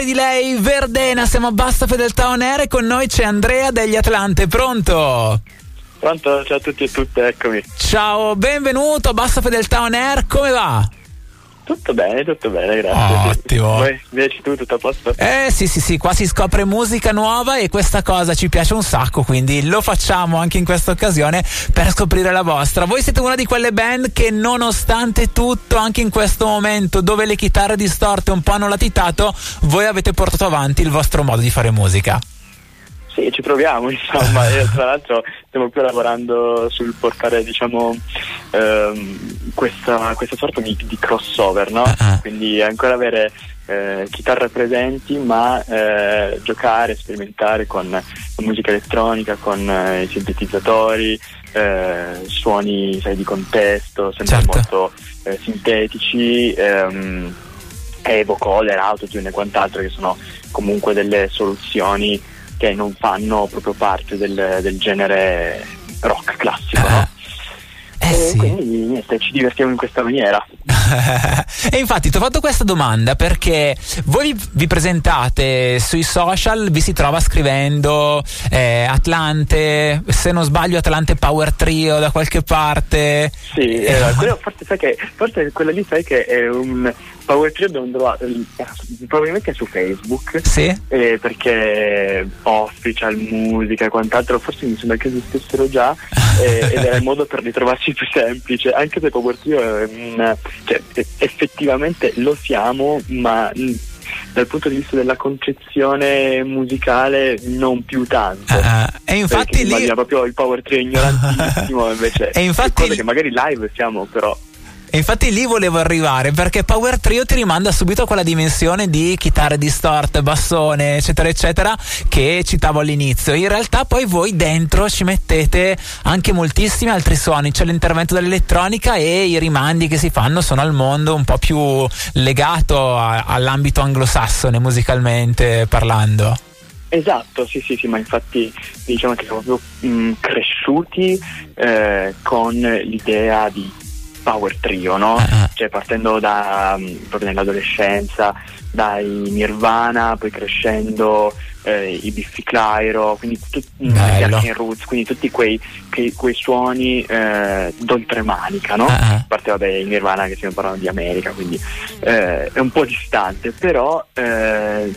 fuori di lei, Verdena, siamo a Basta Fedeltà On Air e con noi c'è Andrea degli Atlante, pronto? Pronto, ciao a tutti e tutte, eccomi. Ciao, benvenuto a Basta Fedeltà On Air, come va? Tutto bene, tutto bene, grazie. Ottimo. Voi invece tu tutto a posto? Eh sì sì sì, qua si scopre musica nuova e questa cosa ci piace un sacco, quindi lo facciamo anche in questa occasione per scoprire la vostra. Voi siete una di quelle band che nonostante tutto, anche in questo momento dove le chitarre distorte un po' hanno latitato, voi avete portato avanti il vostro modo di fare musica. Sì, ci proviamo, insomma, tra l'altro stiamo più lavorando sul portare, diciamo, ehm, questa, questa, sorta di, di crossover, no? Uh-huh. Quindi ancora avere eh, chitarre presenti, ma eh, giocare, sperimentare con musica elettronica, con eh, i sintetizzatori, eh, suoni sai, di contesto, sempre certo. molto eh, sintetici. Ehm, e vocoder, autotune e quant'altro che sono comunque delle soluzioni che non fanno proprio parte del, del genere rock classico, niente, ci divertiamo in questa maniera. e infatti ti ho fatto questa domanda perché voi vi presentate sui social, vi si trova scrivendo eh, Atlante, se non sbaglio Atlante Power Trio da qualche parte. Sì, eh, quello, forse, sai che, forse quello lì sai che è un Power Trio devo trovare probabilmente su Facebook sì. eh, perché official musica e quant'altro forse mi sembra che esistessero già eh, ed era il modo per ritrovarci più semplice. Anche se Power Trio è un, cioè, effettivamente lo siamo ma mh, dal punto di vista della concezione musicale non più tanto. Uh, e infatti lì proprio il power trio ignorantissimo invece e infatti cose che magari live siamo però e infatti lì volevo arrivare perché Power Trio ti rimanda subito a quella dimensione di chitarre distorte, bassone, eccetera, eccetera, che citavo all'inizio. In realtà poi voi dentro ci mettete anche moltissimi altri suoni, c'è l'intervento dell'elettronica e i rimandi che si fanno sono al mondo un po' più legato a, all'ambito anglosassone musicalmente parlando. Esatto, sì, sì, sì, ma infatti diciamo che siamo proprio mh, cresciuti eh, con l'idea di power trio, no? Uh-huh. Cioè partendo da proprio nell'adolescenza, dai Nirvana, poi crescendo eh, i Biffy Clyro, quindi tutti i Roots, quindi tutti quei, quei, quei suoni eh, d'oltremanica, no? Uh-huh. A parte vabbè i Nirvana che stiamo parlando di America, quindi eh, è un po' distante, però eh,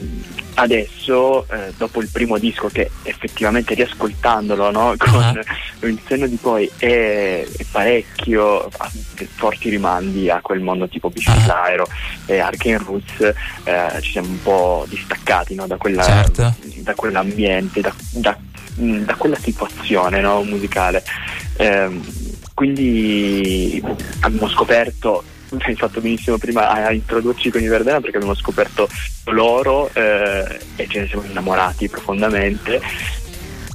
adesso, eh, dopo il primo disco, che effettivamente riascoltandolo no, con uh-huh. Il senno di poi è, è parecchio ha forti rimandi a quel mondo tipo Biciclaero uh-huh. e Arcane Roots, eh, ci siamo un po' distaccati no, da, quella, certo. da, quell'ambiente, da, da, da quella situazione no, musicale. Eh, quindi abbiamo scoperto hai fatto benissimo prima a introdurci con i Verdena perché abbiamo scoperto loro eh, e ce ne siamo innamorati profondamente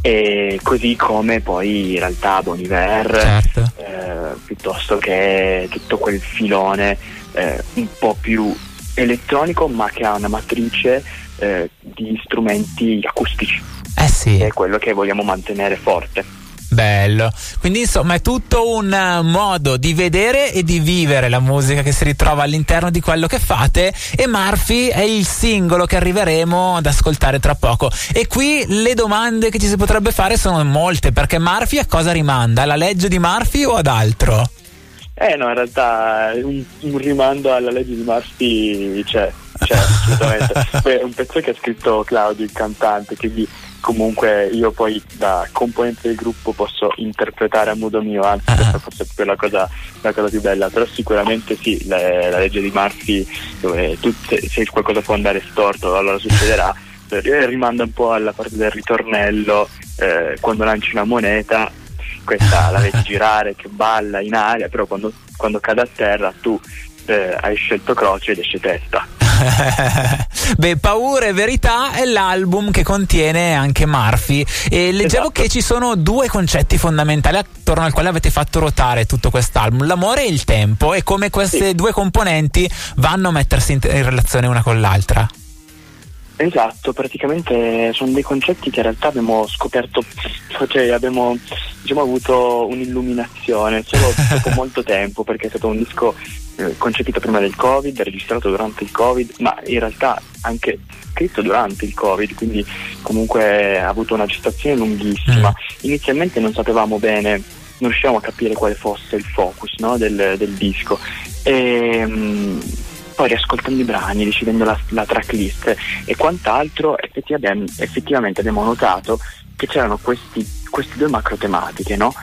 e così come poi in realtà Boniver certo. eh, piuttosto che tutto quel filone eh, un po' più elettronico ma che ha una matrice eh, di strumenti acustici eh sì. è quello che vogliamo mantenere forte Bello, quindi insomma è tutto un uh, modo di vedere e di vivere la musica che si ritrova all'interno di quello che fate e Murphy è il singolo che arriveremo ad ascoltare tra poco e qui le domande che ci si potrebbe fare sono molte perché Murphy a cosa rimanda? Alla legge di Murphy o ad altro? Eh no, in realtà un, un rimando alla legge di Murphy c'è, c'è assolutamente. è un pezzo che ha scritto Claudio, il cantante, quindi comunque io poi da componente del gruppo posso interpretare a modo mio, anzi uh-huh. questa forse è proprio la cosa, la cosa più bella, però sicuramente sì, la, la legge di Murphy dove tu, se, se, qualcosa può andare storto allora succederà, rimanda un po' alla parte del ritornello, eh, quando lanci una moneta questa la vedi girare che balla in aria, però quando, quando cade a terra tu eh, hai scelto croce ed esce testa. Beh, Paura e Verità è l'album che contiene anche Murphy e leggevo esatto. che ci sono due concetti fondamentali attorno al quale avete fatto ruotare tutto quest'album, l'amore e il tempo e come queste sì. due componenti vanno a mettersi in, in relazione una con l'altra. Esatto, praticamente sono dei concetti che in realtà abbiamo scoperto, cioè abbiamo diciamo, avuto un'illuminazione solo dopo molto tempo perché è stato un disco eh, concepito prima del Covid, registrato durante il Covid, ma in realtà anche scritto durante il Covid, quindi comunque ha avuto una gestazione lunghissima. Mm. Inizialmente non sapevamo bene, non riuscivamo a capire quale fosse il focus no, del, del, disco. E, um, poi riascoltando i brani, decidendo la, la tracklist e quant'altro, effettivamente, effettivamente abbiamo notato che c'erano questi, queste due macro tematiche, no?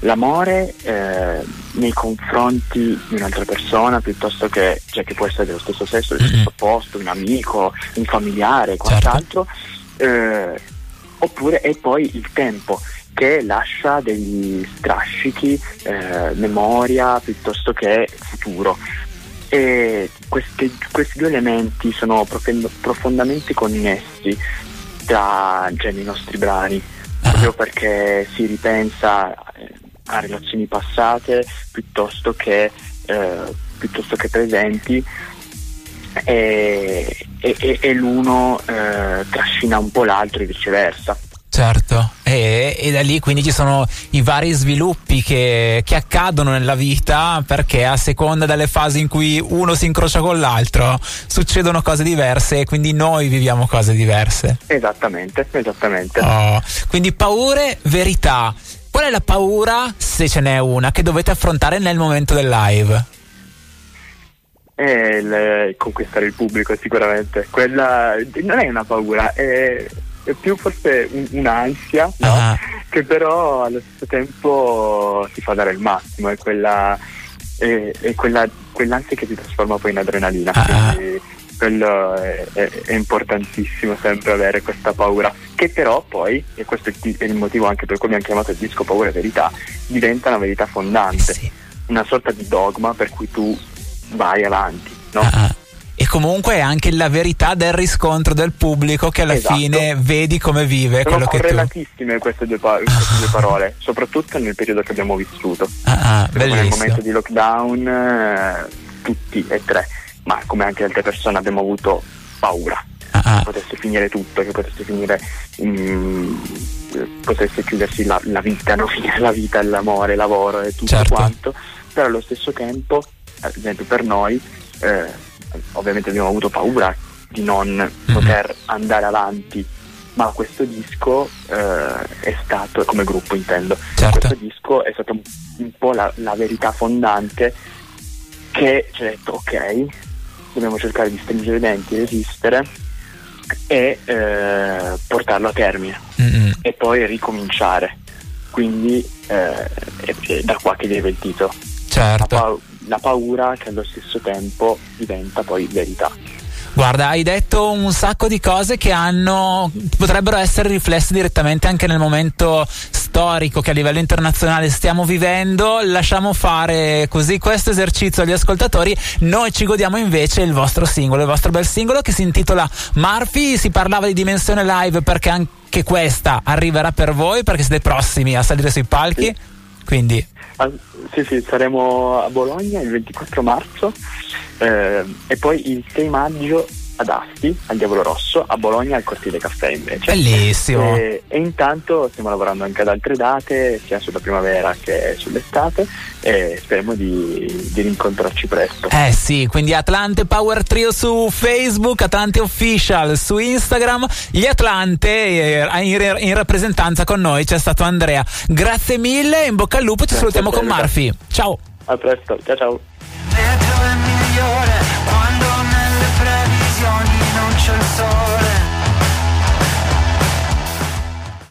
L'amore eh, nei confronti di un'altra persona piuttosto che, cioè che può essere dello stesso sesso, dello stesso posto, un amico, un familiare, certo. quant'altro, certo. eh, oppure e poi il tempo che lascia degli strascichi, eh, memoria piuttosto che futuro. E questi, questi due elementi sono profond- profondamente connessi tra cioè, nei nostri brani, proprio perché si ripensa eh, a relazioni passate piuttosto che, eh, piuttosto che presenti. E, e, e l'uno eh, trascina un po' l'altro e viceversa. Certo, e, e, da lì quindi ci sono i vari sviluppi che, che, accadono nella vita perché a seconda delle fasi in cui uno si incrocia con l'altro succedono cose diverse e quindi noi viviamo cose diverse. Esattamente, esattamente. Oh, quindi paure, verità. Qual è la paura, se ce n'è una, che dovete affrontare nel momento del live? È il, conquistare il pubblico sicuramente. Quella non è una paura, è è più forse un, un'ansia, no? uh-huh. che però allo stesso tempo ti fa dare il massimo, è quella, è, è quella quell'ansia che si trasforma poi in adrenalina. Uh-huh. Quindi quello è, è, è, importantissimo sempre avere questa paura, che però poi, e questo è il, motivo anche per cui abbiamo chiamato il disco Paura e Verità, diventa una verità fondante, sì. una sorta di dogma per cui tu vai avanti. No? Uh-huh e comunque è anche la verità del riscontro del pubblico che alla esatto. fine vedi come vive Sono quello che tu correlatissime queste due, pa- queste due parole soprattutto nel periodo che abbiamo vissuto ah, ah, nel momento di lockdown eh, tutti e tre ma come anche altre persone abbiamo avuto paura ah, ah. che potesse finire tutto che potesse finire mm, potesse chiudersi la, la vita no? la vita, l'amore, il lavoro e tutto certo. quanto però allo stesso tempo ad esempio per noi eh, ovviamente abbiamo avuto paura di non poter andare avanti, ma questo disco eh, è stato, come gruppo intendo, certo. questo disco è stato un, po' la, la, verità fondante che ci ha detto ok, dobbiamo cercare di stringere i denti, resistere e eh, portarlo a termine mm-hmm. e poi ricominciare. Quindi eh, è, è da qua che deve il titolo. Certo la paura che allo stesso tempo diventa poi verità. Guarda, hai detto un sacco di cose che hanno, potrebbero essere riflesse direttamente anche nel momento storico che a livello internazionale stiamo vivendo. Lasciamo fare così questo esercizio agli ascoltatori. Noi ci godiamo invece il vostro singolo, il vostro bel singolo che si intitola Murphy. Si parlava di dimensione live perché anche questa arriverà per voi perché siete prossimi a salire sui palchi. Quindi Sì, sì, saremo a Bologna il 24 marzo eh, e poi il 6 maggio ad Asti, al Diavolo Rosso, a Bologna al Cortile Caffè invece. Bellissimo! E, e, intanto stiamo lavorando anche ad altre date, sia sulla primavera che sull'estate e speriamo di, di rincontrarci presto. Eh sì, quindi Atlante Power Trio su Facebook, Atlante Official su Instagram, gli Atlante eh, in, in, rappresentanza con noi c'è stato Andrea. Grazie mille, in bocca al lupo, ci Grazie salutiamo con Murphy. Ciao! A presto, ciao ciao! ocean song.